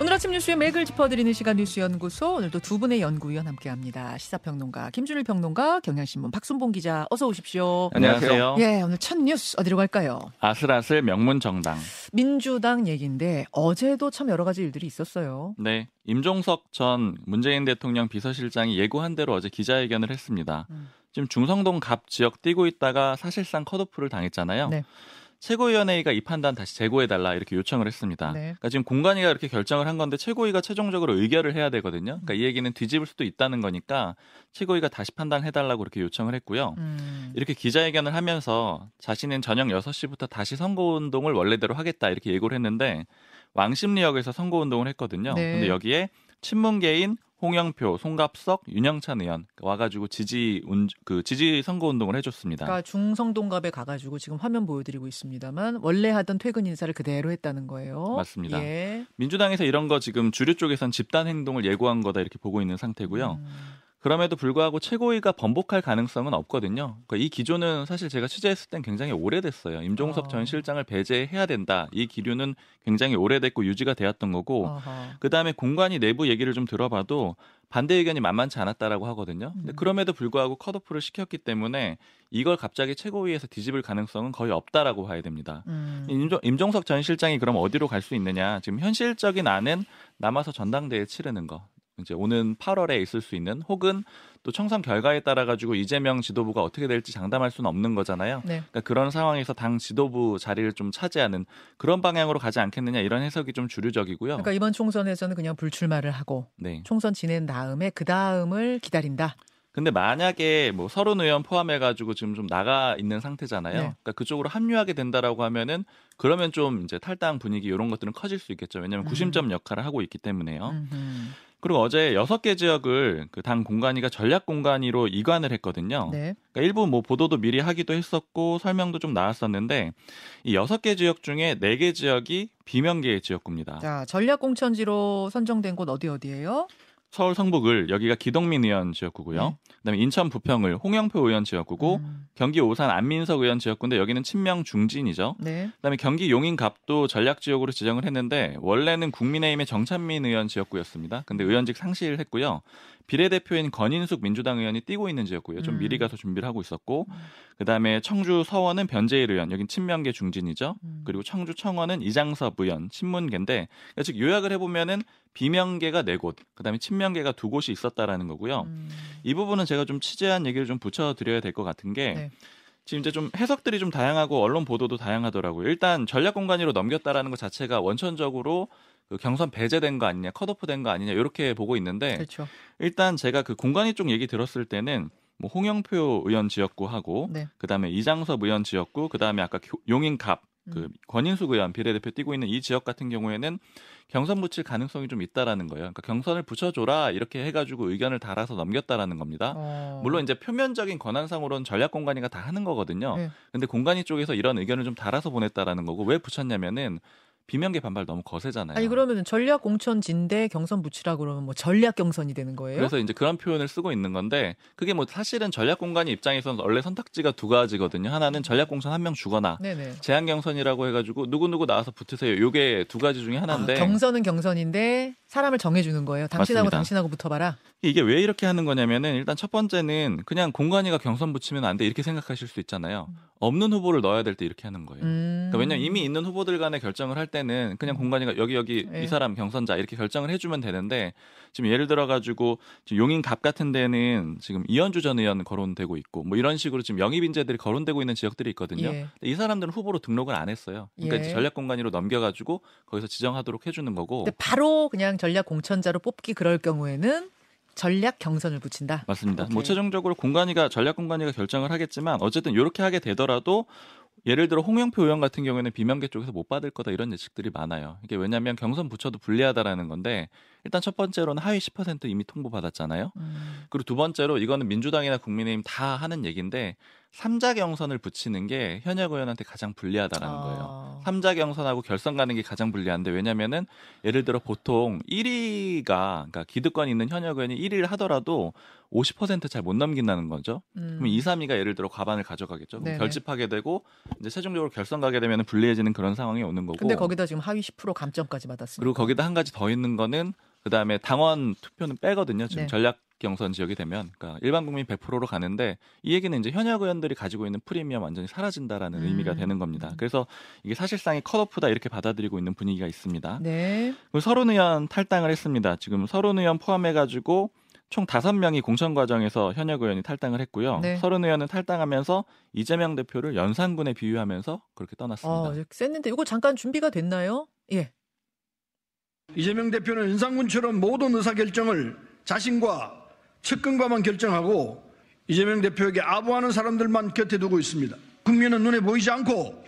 오늘 아침 뉴스의 맥을 짚어드리는 시간 뉴스연구소 오늘도 두 분의 연구위원 함께합니다. 시사평론가 김준일 평론가, 경향신문 박순봉 기자 어서 오십시오. 안녕하세요. 예, 오늘 첫 뉴스 어디로 갈까요? 아슬아슬 명문 정당. 민주당 얘기인데 어제도 참 여러 가지 일들이 있었어요. 네, 임종석 전 문재인 대통령 비서실장이 예고한 대로 어제 기자회견을 했습니다. 음. 지금 중성동 갑 지역 뛰고 있다가 사실상 컷오프를 당했잖아요. 네. 최고위원회의가 이 판단 다시 재고해달라 이렇게 요청을 했습니다. 네. 그러니까 지금 공관위가 이렇게 결정을 한 건데 최고위가 최종적으로 의결을 해야 되거든요. 그러니까 이 얘기는 뒤집을 수도 있다는 거니까 최고위가 다시 판단해달라고 이렇게 요청을 했고요. 음. 이렇게 기자회견을 하면서 자신은 저녁 6시부터 다시 선거운동을 원래대로 하겠다 이렇게 예고를 했는데 왕십리역에서 선거운동을 했거든요. 네. 근데 여기에 친문계인 홍영표, 송갑석, 윤영찬 의원 와가지고 지지 운, 그 지지 선거 운동을 해줬습니다. 그러니까 중성동갑에 가가지고 지금 화면 보여드리고 있습니다만 원래 하던 퇴근 인사를 그대로 했다는 거예요. 맞습니다. 예. 민주당에서 이런 거 지금 주류 쪽에선 집단 행동을 예고한 거다 이렇게 보고 있는 상태고요. 음. 그럼에도 불구하고 최고위가 번복할 가능성은 없거든요. 그러니까 이 기조는 사실 제가 취재했을 땐 굉장히 오래됐어요. 임종석 어. 전 실장을 배제해야 된다. 이 기류는 굉장히 오래됐고 유지가 되었던 거고 어허. 그 다음에 공관이 내부 얘기를 좀 들어봐도 반대 의견이 만만치 않았다라고 하거든요. 근데 음. 그럼에도 불구하고 컷오프를 시켰기 때문에 이걸 갑자기 최고위에서 뒤집을 가능성은 거의 없다라고 봐야 됩니다. 음. 임종, 임종석 전 실장이 그럼 어디로 갈 수 있느냐? 지금 현실적인 안은 남아서 전당대회 치르는 거. 이제 오는 8월에 있을 수 있는 혹은 또 청선 결과에 따라 가지고 이재명 지도부가 어떻게 될지 장담할 수는 없는 거잖아요. 네. 그러니까 그런 상황에서 당 지도부 자리를 좀 차지하는 그런 방향으로 가지 않겠느냐 이런 해석이 좀 주류적이고요. 그러니까 이번 총선에서는 그냥 불출마를 하고 네. 총선 지낸 다음에 그 다음을 기다린다. 근데 만약에 뭐 서른 의원 포함해 가지고 지금 좀 나가 있는 상태잖아요. 네. 그러니까 그쪽으로 합류하게 된다라고 하면은 그러면 좀 이제 탈당 분위기 이런 것들은 커질 수 있겠죠. 왜냐하면 음. 구심점 역할을 하고 있기 때문에요. 음흠. 그리고 어제 여섯 개 지역을 그 당 공관위가 전략 공관위로 이관을 했거든요. 네. 그러니까 일부 뭐 보도도 미리 하기도 했었고 설명도 좀 나왔었는데 이 여섯 개 지역 중에 네 개 지역이 비명계의 지역구입니다. 자 전략 공천지로 선정된 곳 어디 어디예요? 서울 성북을 여기가 기동민 의원 지역구고요. 네. 그다음에 인천 부평을 홍영표 의원 지역구고 음. 경기 오산 안민석 의원 지역구인데 여기는 친명 중진이죠. 네. 그다음에 경기 용인갑도 전략 지역으로 지정을 했는데 원래는 국민의힘의 정찬민 의원 지역구였습니다. 근데 의원직 상실을 했고요. 비례대표인 건인숙 민주당 의원이 뛰고 있는 지역구예요. 좀 음. 미리 가서 준비를 하고 있었고 그다음에 청주 서원은 변재일 의원 여긴 친명계 중진이죠. 음. 그리고 청주 청원은 이장섭 의원 친문계인데 그러니까 즉 요약을 해보면은 비명계가 네 곳, 그다음에 친명계가 두 곳이 있었다라는 거고요. 음. 이 부분은 제가 좀 취재한 얘기를 좀 붙여드려야 될 것 같은 게 네. 지금 이제 좀 해석들이 좀 다양하고 언론 보도도 다양하더라고요. 일단 전략 공간으로 넘겼다라는 것 자체가 원천적으로 그 경선 배제된 거 아니냐, 컷오프된 거 아니냐 이렇게 보고 있는데 그렇죠. 일단 제가 그 공관위 쪽 얘기 들었을 때는 뭐 홍영표 의원 지역구하고 네. 그다음에 이장섭 의원 지역구, 그다음에 아까 교- 용인갑 그 음. 권인숙 의원 비례대표 뛰고 있는 이 지역 같은 경우에는 경선 붙일 가능성이 좀 있다라는 거예요. 그러니까 경선을 붙여줘라 이렇게 해가지고 의견을 달아서 넘겼다라는 겁니다. 어. 물론 이제 표면적인 권한상으로는 전략 공관위가 다 하는 거거든요. 네. 근데 공관위 쪽에서 이런 의견을 좀 달아서 보냈다라는 거고 왜 붙였냐면은 비명계 반발 너무 거세잖아요. 아니 그러면 전략 공천 진대 경선 붙이라 그러면 뭐 전략 경선이 되는 거예요? 그래서 이제 그런 표현을 쓰고 있는 건데 그게 뭐 사실은 전략 공관위 입장에서는 원래 선택지가 두 가지거든요. 하나는 전략 공천 한 명 주거나. 제한 경선이라고 해가지고 누구 누구 나와서 붙으세요. 요게 두 가지 중에 하나인데 아, 경선은 경선인데 사람을 정해주는 거예요. 당신하고 맞습니다. 당신하고 붙어봐라. 이게 왜 이렇게 하는 거냐면은 일단 첫 번째는 그냥 공관위가 경선 붙이면 안 돼 이렇게 생각하실 수 있잖아요. 없는 후보를 넣어야 될 때 이렇게 하는 거예요. 음. 그러니까 왜냐면 이미 있는 후보들 간에 결정을 할 때는 그냥 공관위가 여기 여기 네. 이 사람 경선자 이렇게 결정을 해주면 되는데 지금 예를 들어 가지고 지금 용인 갑 같은 데는 지금 이현주 전 의원 거론되고 있고 뭐 이런 식으로 지금 영입 인재들이 거론되고 있는 지역들이 있거든요. 예. 이 사람들은 후보로 등록을 안 했어요. 그러니까 예. 전략 공관위로 넘겨가지고 거기서 지정하도록 해주는 거고 바로 그냥 전략 공천자로 뽑기 그럴 경우에는 전략 경선을 붙인다. 맞습니다. 오케이. 뭐 최종적으로 공관위가 전략 공관위가 결정을 하겠지만 어쨌든 이렇게 하게 되더라도 예를 들어 홍영표 의원 같은 경우에는 비명계 쪽에서 못 받을 거다 이런 예측들이 많아요. 이게 왜냐하면 경선 붙여도 불리하다라는 건데 일단 첫 번째로는 하위 10% 이미 통보 받았잖아요. 음. 그리고 두 번째로 이거는 민주당이나 국민의힘 다 하는 얘기인데 삼자 경선을 붙이는 게 현역 의원한테 가장 불리하다라는 아. 거예요. 삼자 경선하고 결선 가는 게 가장 불리한데 왜냐면은 예를 들어 보통 1위가 그러니까 기득권 있는 현역 의원이 1위를 하더라도 50%잘 못 넘긴다는 거죠. 음. 그럼 2, 3위가 예를 들어 과반을 가져가겠죠. 그럼. 결집하게 되고 이제 최종적으로 결선 가게 되면 불리해지는 그런 상황이 오는 거고. 근데 거기다 지금 하위 10% 감점까지 받았습니다. 그리고 거기다 한 가지 더 있는 거는 그다음에 당원 투표는 빼거든요. 지금 네. 전략 경선 지역이 되면 그러니까 일반 국민 100%로 가는데 이 얘기는 이제 현역 의원들이 가지고 있는 프리미엄 완전히 사라진다라는 음. 의미가 되는 겁니다. 그래서 이게 사실상의 컷오프다 이렇게 받아들이고 있는 분위기가 있습니다. 네. 그리고 서른 의원 탈당을 했습니다. 지금 서른 의원 포함해 가지고 총 다섯 명이 공천 과정에서 현역 의원이 탈당을 했고요. 네. 서른 의원은 탈당하면서 이재명 대표를 연산군에 비유하면서 그렇게 떠났습니다. 어, 셌는데 이거 잠깐 준비가 됐나요? 예. 이재명 대표는 윤상군처럼 모든 의사결정을 자신과 측근과만 결정하고 이재명 대표에게 아부하는 사람들만 곁에 두고 있습니다. 국민은 눈에 보이지 않고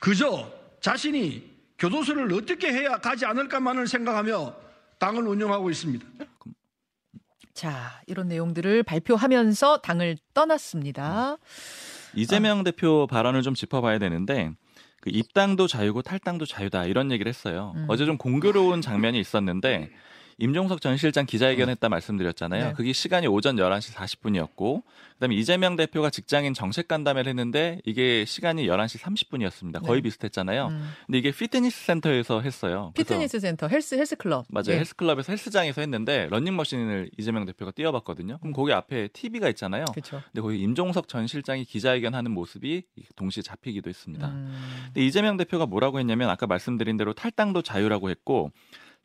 그저 자신이 교도소를 어떻게 해야 가지 않을까만을 생각하며 당을 운영하고 있습니다. 자, 이런 내용들을 발표하면서 당을 떠났습니다. 이재명 대표 발언을 좀 짚어봐야 되는데 그 입당도 자유고 탈당도 자유다 이런 얘기를 했어요. 음. 어제 좀 공교로운 장면이 있었는데 임종석 전 실장 기자회견했다 말씀드렸잖아요. 네. 그게 시간이 오전 11시 40분이었고 그다음에 이재명 대표가 직장인 정책 간담회를 했는데 이게 시간이 11시 30분이었습니다. 거의 네. 비슷했잖아요. 음. 근데 이게 피트니스 센터에서 했어요. 피트니스 센터, 헬스 헬스 클럽. 맞아요. 예. 헬스 클럽에서 헬스장에서 했는데 런닝머신을 이재명 대표가 뛰어봤거든요. 그럼 거기 앞에 TV가 있잖아요. 그렇죠. 근데 거기 임종석 전 실장이 기자회견하는 모습이 동시에 잡히기도 했습니다. 음. 근데 이재명 대표가 뭐라고 했냐면 아까 말씀드린 대로 탈당도 자유라고 했고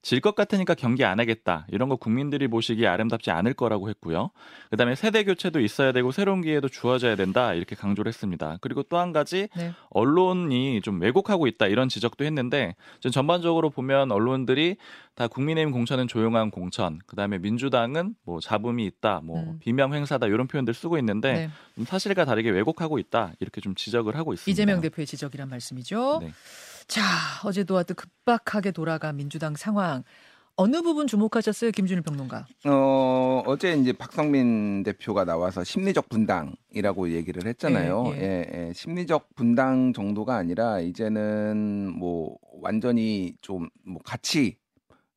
질 것 같으니까 경기 안 하겠다 이런 거 국민들이 보시기에 아름답지 않을 거라고 했고요. 그다음에 세대 교체도 있어야 되고 새로운 기회도 주어져야 된다 이렇게 강조를 했습니다. 그리고 또 한 가지 네. 언론이 좀 왜곡하고 있다 이런 지적도 했는데 전 전반적으로 보면 언론들이 다 국민의힘 공천은 조용한 공천, 그다음에 민주당은 뭐 잡음이 있다, 뭐 음. 비명 행사다 이런 표현들 쓰고 있는데 네. 좀 사실과 다르게 왜곡하고 있다 이렇게 좀 지적을 하고 있습니다. 이재명 대표의 지적이란 말씀이죠. 네. 자, 어제도 아주 급박하게 돌아간 민주당 상황. 어느 부분 주목하셨어요, 김준일 평론가? 어, 어제 이제 박성민 대표가 나와서 심리적 분당이라고 얘기를 했잖아요. 예, 예, 예. 예, 심리적 분당 정도가 아니라 이제는 뭐 완전히 좀 뭐 같이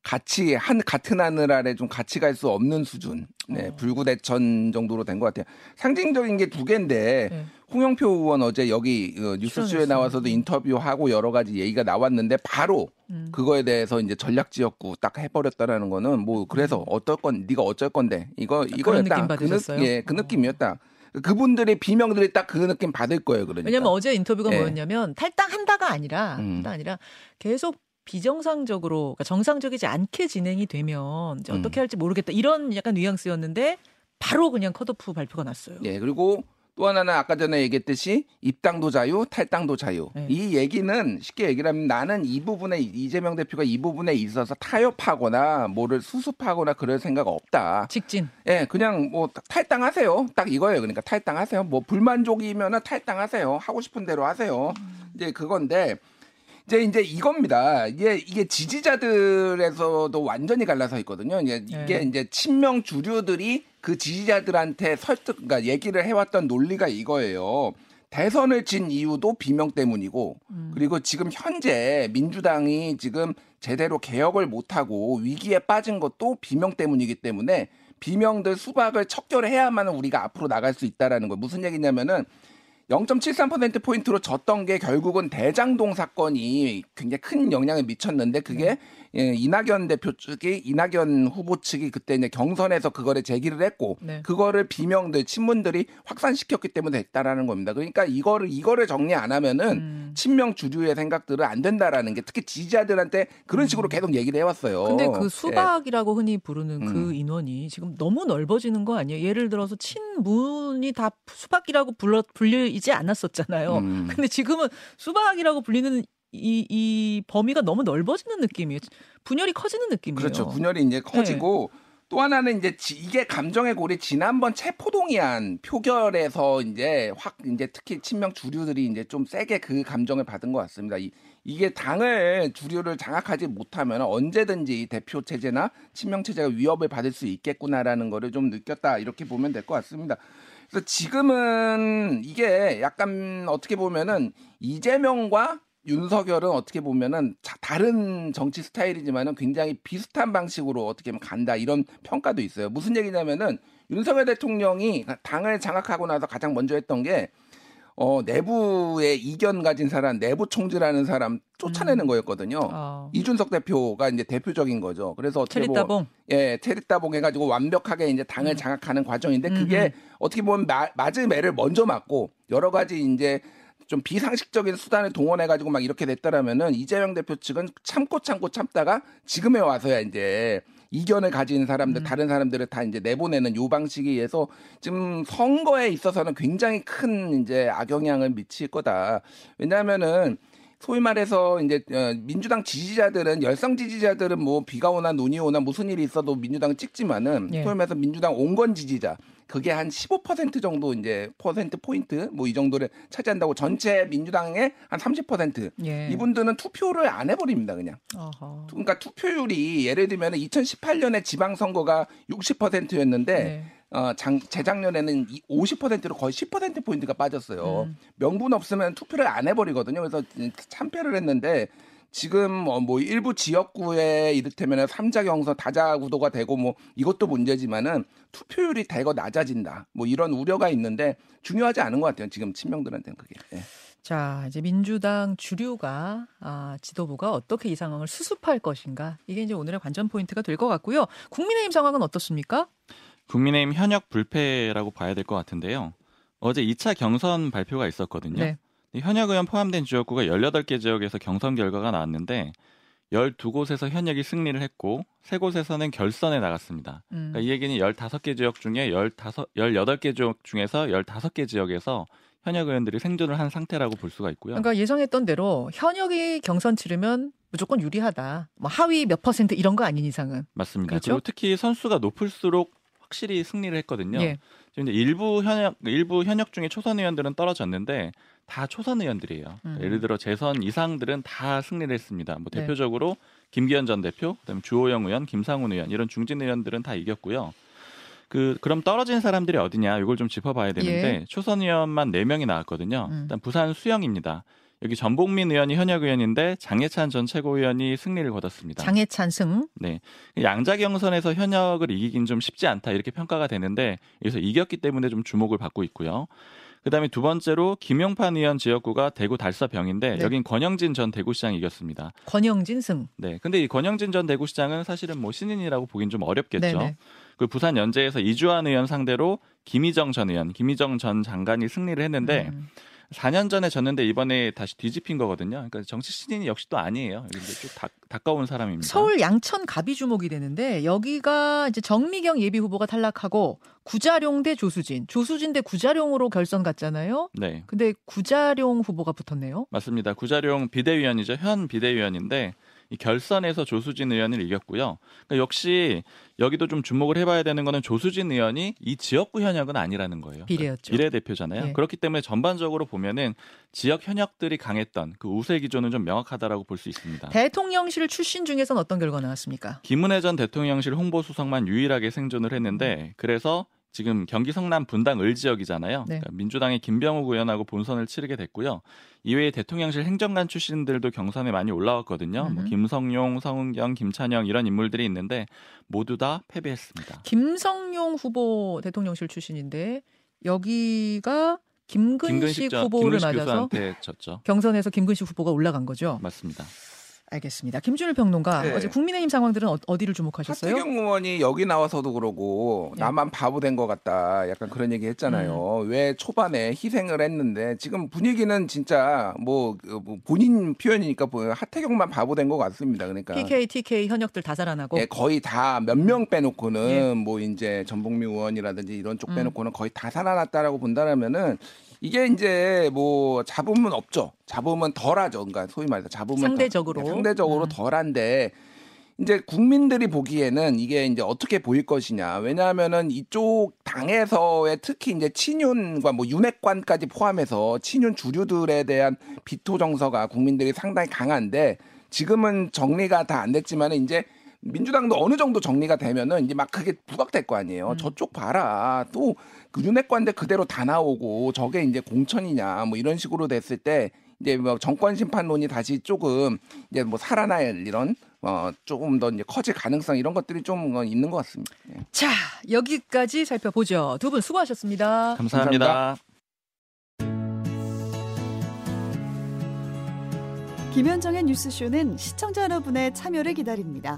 같이 한 같은 하늘 아래 좀 같이 갈 수 없는 수준. 네, 어. 불구대천 정도로 된 것 같아요. 상징적인 게 두 개인데 네. 홍영표 의원 어제 여기 어, 뉴스쇼에. 나와서도 인터뷰하고 여러 가지 얘기가 나왔는데 바로 음. 그거에 대해서 이제 전략 지었고 딱 해버렸다라는 거는 뭐 그래서 어떨 건 네가 어쩔 건데 이거 음. 그런 이거였다 느낌 그, 받으셨어요? 느, 예, 그 느낌이었다 그분들의 비명들이 딱 그 느낌 받을 거예요 그러니까 왜냐면 어제 인터뷰가 예. 뭐였냐면 탈당한다가 아니라 음. 아니라 계속 비정상적으로 그러니까 정상적이지 않게 진행이 되면 이제 음. 어떻게 할지 모르겠다 이런 약간 뉘앙스였는데 바로 그냥 컷오프 발표가 났어요. 예 그리고 또 하나는 아까 전에 얘기했듯이 입당도 자유 탈당도 자유 네. 이 얘기는 쉽게 얘기를 하면 나는 이 부분에 이재명 대표가 이 부분에 있어서 타협하거나 뭐를 수습하거나 그럴 생각 없다 직진. 예, 그냥 뭐 탈당하세요. 딱 이거예요. 그러니까 탈당하세요. 뭐 불만족이면은 탈당하세요. 하고 싶은 대로 하세요. 이제 그건데 이제 이제 이겁니다. 이게 이게 지지자들에서도 완전히 갈라서 있거든요. 이제 이게 네. 이제 친명 주류들이 그 지지자들한테 설득, 그러니까 얘기를 해왔던 논리가 이거예요. 대선을 진 이유도 비명 때문이고 음. 그리고 지금 현재 민주당이 지금 제대로 개혁을 못하고 위기에 빠진 것도 비명 때문이기 때문에 비명들 수박을 척결해야만 우리가 앞으로 나갈 수 있다라는 거예요. 무슨 얘기냐면은 0.73% 포인트로 졌던 게 결국은 대장동 사건이 굉장히 큰 영향을 미쳤는데 그게 예, 이낙연 대표 측이 이낙연 후보 측이 그때 이제 경선에서 그거를 제기를 했고 네. 그거를 비명들 친문들이 확산시켰기 때문에 됐다라는 겁니다. 그러니까 이거를 이거를 정리 안 하면은 음. 친명 주류의 생각들은 안 된다라는 게 특히 지지자들한테 그런 식으로 계속 얘기를 해왔어요. 음. 근데 그 예. 수박이라고 흔히 부르는 그 음. 인원이 지금 너무 넓어지는 거 아니에요? 예를 들어서 친문이 다 수박이라고 불러 불 리지 않았었잖아요. 음. 근데 지금은 수박이라고 불리는 이, 이 범위가 너무 넓어지는 느낌이에요. 분열이 커지는 느낌이에요. 그렇죠. 분열이 이제 커지고 또 하나는 이제 지- 이게 감정의 골이 지난번 체포동의안 표결에서 이제 확 이제 특히 친명 주류들이 이제 좀 세게 그 감정을 받은 것 같습니다. 이, 이게 당을 주류를 장악하지 못하면 언제든지 대표 체제나 친명 체제가 위협을 받을 수 있겠구나라는 거를 좀 느꼈다 이렇게 보면 될 것 같습니다. 그래서 지금은 이게 약간 어떻게 보면은 이재명과 윤석열은 어떻게 보면은 자- 다른 정치 스타일이지만은 굉장히 비슷한 방식으로 어떻게 보면 간다 이런 평가도 있어요. 무슨 얘기냐면은 윤석열 대통령이 당을 장악하고 나서 가장 먼저 했던 게 어, 내부에 이견 가진 사람, 내부 총질하는 사람 쫓아내는 거였거든요. 어. 이준석 대표가 이제 대표적인 거죠. 그래서 어떻게 체리따봉. 예, 테리따봉 해가지고 완벽하게 이제 당을 장악하는 과정인데 그게 어떻게 보면 마, 맞을 매를 먼저 맞고 여러 가지 이제 좀 비상식적인 수단을 동원해가지고 막 이렇게 됐다라면은 이재명 대표 측은 참고 참고 참다가 지금에 와서야 이제 이견을 가진 사람들, 다른 사람들을 다 이제 내보내는 요 방식에 의해서 지금 선거에 있어서는 굉장히 큰 이제 악영향을 미칠 거다. 왜냐하면은 소위 말해서 이제 어, 민주당 지지자들은 열성 지지자들은 뭐 비가 오나 눈이 오나 무슨 일이 있어도 민주당을 찍지만은 예. 소위 말해서 민주당 온건 지지자 그게 한 15% 정도 이제 퍼센트 포인트 뭐 이 정도를 차지한다고 전체 민주당의 한 30% 예. 이분들은 투표를 안 해버립니다 그냥. 어허. 그러니까 투표율이 예를 들면 2018년에 지방선거가 60%였는데 네. 어, 장, 재작년에는 50%로 거의 10% 포인트가 빠졌어요. 음. 명분 없으면 투표를 안 해버리거든요. 그래서 참패를 했는데 지금 어, 뭐 일부 지역구에 이를테면 삼자 경선 다자 구도가 되고 뭐 이것도 문제지만은 투표율이 대거 낮아진다. 뭐 이런 우려가 있는데 중요하지 않은 것 같아요. 지금 친명들한테는 그게. 예. 자, 이제 민주당 주류가 아, 지도부가 어떻게 이 상황을 수습할 것인가 이게 이제 오늘의 관전 포인트가 될 것 같고요. 국민의힘 상황은 어떻습니까? 국민의힘 현역 불패라고 봐야 될 것 같은데요. 어제 2차 경선 발표가 있었거든요. 네. 이 현역 의원 포함된 지역구가 18개 지역에서 경선 결과가 나왔는데 12곳에서 현역이 승리를 했고 3곳에서는 결선에 나갔습니다. 음. 그러니까 이 얘기는 15개 지역 중에 15, 18개 지역 중에서 15개 지역에서 현역 의원들이 생존을 한 상태라고 볼 수가 있고요. 그러니까 예상했던 대로 현역이 경선 치르면 무조건 유리하다. 뭐 하위 몇 퍼센트 이런 거 아닌 이상은. 맞습니다. 그렇죠? 그리고 특히 선수가 높을수록 확실히 승리를 했거든요. 예. 이제 일부 현역 일부 현역 중에 초선 의원들은 떨어졌는데 다 초선 의원들이에요. 음. 예를 들어 재선 이상들은 다 승리를 했습니다. 뭐 네. 대표적으로 김기현 전 대표, 그다음에 주호영 의원, 김상훈 의원 이런 중진 의원들은 다 이겼고요. 그 그럼 떨어진 사람들이 어디냐? 이걸 좀 짚어봐야 되는데 초선 의원만 4 명이 나왔거든요. 예. 음. 일단 부산 수영입니다. 여기 전복민 의원이 현역 의원인데 장해찬 전 최고위원이 승리를 거뒀습니다. 장해찬 승. 네. 양자 경선에서 현역을 이기긴 좀 쉽지 않다 이렇게 평가가 되는데 여기서 이겼기 때문에 좀 주목을 받고 있고요. 그다음에 두 번째로 김용판 의원 지역구가 대구 달서병인데 네. 여긴 권영진 전 대구시장이 이겼습니다. 권영진 승. 네. 근데 이 권영진 전 대구시장은 사실은 뭐 신인이라고 보긴 좀 어렵겠죠. 네네. 그 부산 연재에서 이주환 의원 상대로 김희정 전 의원, 김희정 전 장관이 승리를 했는데 음. 4년 전에 졌는데 이번에 다시 뒤집힌 거거든요. 그러니까 정치 신인이 역시 또 아니에요. 근데 쭉 다, 가까운 사람입니다. 서울 양천 갑이 주목이 되는데 여기가 이제 정미경 예비 후보가 탈락하고 구자룡 대 조수진, 조수진 대 구자룡으로 결선 갔잖아요. 네. 근데 구자룡 후보가 붙었네요. 맞습니다. 구자룡 비대위원이죠. 현 비대위원인데 이 결선에서 조수진 의원을 이겼고요. 그러니까 역시 여기도 좀 주목을 해봐야 되는 거는 조수진 의원이 이 지역구 현역은 아니라는 거예요. 비례였죠. 비례 대표잖아요. 예. 그렇기 때문에 전반적으로 보면은 지역 현역들이 강했던 그 우세 기조는 좀 명확하다라고 볼 수 있습니다. 대통령실 출신 중에서는 어떤 결과 나왔습니까? 김은혜 전 대통령실 홍보수석만 유일하게 생존을 했는데 그래서 지금 경기 성남 분당 을 지역이잖아요. 네. 그러니까 민주당의 김병욱 의원하고 본선을 치르게 됐고요. 이외에 대통령실 행정관 출신들도 경선에 많이 올라왔거든요. 뭐. 김성용, 성은경, 김찬영 이런 인물들이 있는데 모두 다 패배했습니다. 김성용 후보 대통령실 출신인데 여기가 김근식, 김근식 전 후보를 김근식 맞아서 졌죠. 경선에서 김근식 후보가 올라간 거죠. 맞습니다. 알겠습니다. 김준일 평론가 네. 어제 국민의힘 상황들은 어, 어디를 주목하셨어요? 하태경 의원이 여기 나와서도 그러고 네. 나만 바보 된 것 같다. 약간 그런 얘기 했잖아요. 음. 왜 초반에 희생을 했는데 지금 분위기는 진짜 뭐, 그, 뭐 본인 표현이니까 뭐 하태경만 바보 된 것 같습니다. 그러니까 PK, TK 현역들 다 살아나고 예, 거의 다 몇 명 빼놓고는 예. 뭐 이제 전복미 의원이라든지 이런 쪽 음. 빼놓고는 거의 다 살아났다라고 본다라면은 이게 이제 뭐 잡음은 없죠. 잡음은 덜하죠. 그러니까 소위 말해서 잡음은 상대적으로. 덜, 상대적으로 음. 덜한데 이제 국민들이 보기에는 이게 이제 어떻게 보일 것이냐. 왜냐하면은 이쪽 당에서의 특히 이제 친윤과 뭐 윤핵관까지 포함해서 친윤 주류들에 대한 비토 정서가 국민들이 상당히 강한데 지금은 정리가 다 안 됐지만 이제 민주당도 어느 정도 정리가 되면은 이제 막 그게 부각될 거 아니에요. 음. 저쪽 봐라. 또 그 윤핵관들 그대로 다 나오고 저게 이제 공천이냐 뭐 이런 식으로 됐을 때 이제 뭐 정권 심판론이 다시 조금 이제 뭐 살아날 이런 어 조금 더 이제 커질 가능성 이런 것들이 좀 어, 있는 것 같습니다. 예. 자, 여기까지 살펴보죠. 두 분 수고하셨습니다. 감사합니다. 김현정의 뉴스쇼는 시청자 여러분의 참여를 기다립니다.